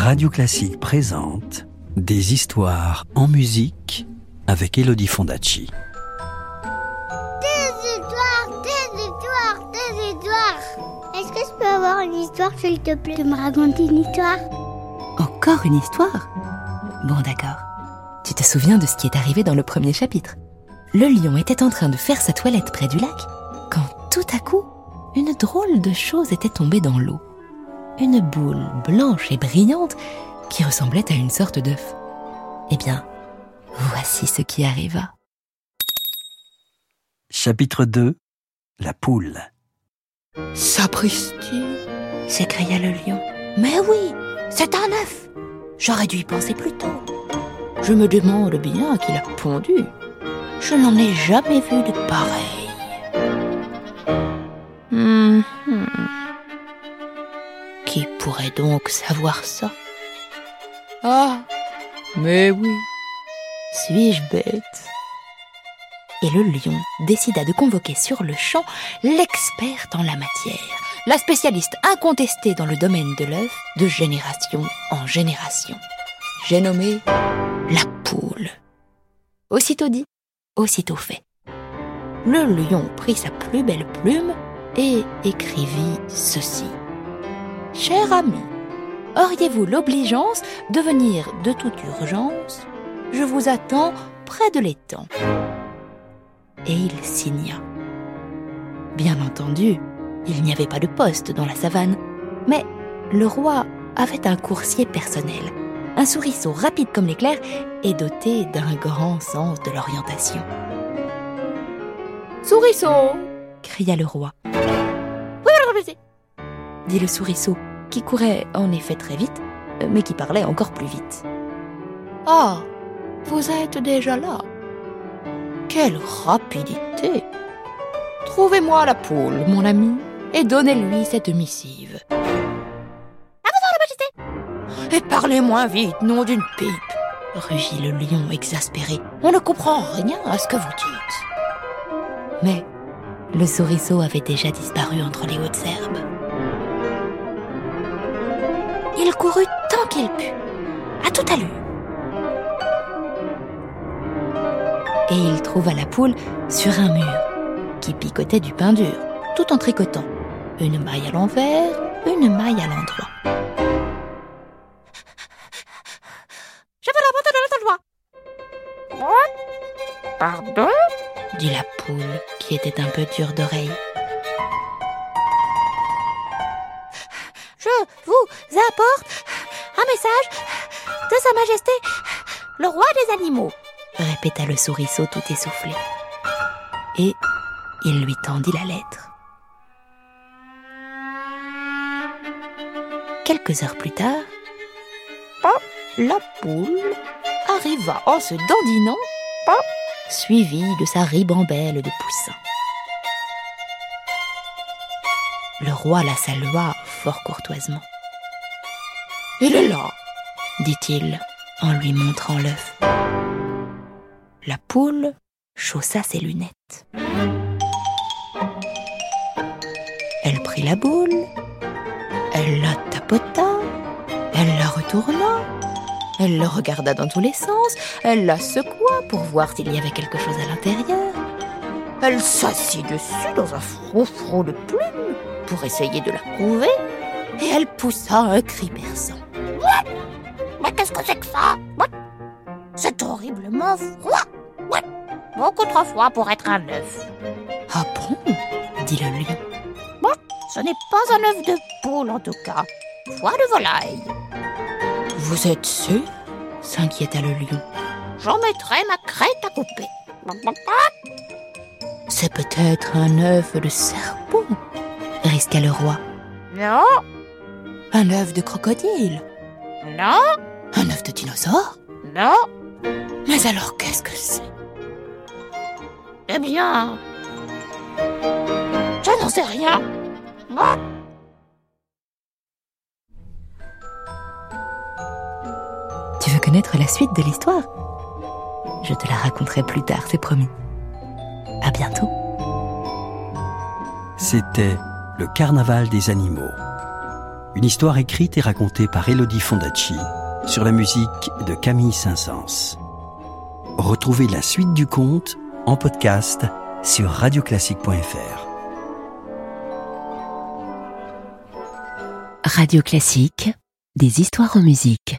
Radio Classique présente Des histoires en musique avec Elodie Fondacci. Des histoires, des histoires, des histoires. Est-ce que je peux avoir une histoire, s'il te plaît, de me raconter une histoire? Encore une histoire? Bon d'accord. Tu te souviens de ce qui est arrivé dans le premier chapitre? Le lion était en train de faire sa toilette près du lac quand tout à coup, une drôle de chose était tombée dans l'eau une boule blanche et brillante qui ressemblait à une sorte d'œuf. Eh bien, voici ce qui arriva. Chapitre 2 La poule. Sapristi s'écria le lion. Mais oui, c'est un œuf J'aurais dû y penser plus tôt. Je me demande bien qui l'a pondu. Je n'en ai jamais vu de pareil. Hum, hum. Qui pourrait donc savoir ça Ah, mais oui, suis-je bête? Et le lion décida de convoquer sur le champ l'experte en la matière, la spécialiste incontestée dans le domaine de l'œuf de génération en génération. J'ai nommé la poule. Aussitôt dit, aussitôt fait. Le lion prit sa plus belle plume et écrivit ceci. Cher ami, auriez-vous l'obligeance de venir de toute urgence? Je vous attends près de l'étang. Et il signa. Bien entendu, il n'y avait pas de poste dans la savane, mais le roi avait un coursier personnel, un souriceau rapide comme l'éclair et doté d'un grand sens de l'orientation. Souriceau cria le roi. Dit le souriceau, qui courait en effet très vite, mais qui parlait encore plus vite. Ah, vous êtes déjà là. Quelle rapidité. Trouvez-moi la poule, mon ami, et donnez-lui cette missive. À votre majesté. Et parlez moins vite, nom d'une pipe, rugit le lion exaspéré. On ne comprend rien à ce que vous dites. Mais le souriceau avait déjà disparu entre les hautes herbes. Il courut tant qu'il put, à toute allure. Et il trouva la poule sur un mur, qui picotait du pain dur, tout en tricotant. Une maille à l'envers, une maille à l'endroit. Je veux la montée de l'autre Pardon? dit la poule, qui était un peu dure d'oreille. Je vous apporte un message de Sa Majesté, le roi des animaux, répéta le souriceau tout essoufflé. Et il lui tendit la lettre. Quelques heures plus tard, la poule arriva en se dandinant, suivie de sa ribambelle de poussins. Le roi la salua fort courtoisement. Il est là, dit-il en lui montrant l'œuf. La poule chaussa ses lunettes. Elle prit la boule, elle la tapota, elle la retourna, elle la regarda dans tous les sens, elle la secoua pour voir s'il y avait quelque chose à l'intérieur. Elle s'assit dessus dans un froufrou de plumes pour essayer de la couver, et elle poussa un cri perçant. Mais qu'est-ce que c'est que ça? C'est horriblement froid Beaucoup trop froid pour être un œuf. Ah bon? dit le lion. Ce n'est pas un œuf de poule en tout cas. Foie de volaille. Vous êtes sûr? s'inquiéta le lion. J'en mettrai ma crête à couper. C'est peut-être un œuf de serpent, risqua le roi. Non. Un œuf de crocodile Non. Un œuf de dinosaure Non. Mais alors qu'est-ce que c'est? Eh bien... Je n'en sais rien. Tu veux connaître la suite de l'histoire? Je te la raconterai plus tard, c'est promis. À bientôt. C'était le carnaval des animaux. Une histoire écrite et racontée par Elodie Fondacci sur la musique de Camille Saint-Saëns. Retrouvez la suite du conte en podcast sur radioclassique.fr. Radio Classique, des histoires en musique.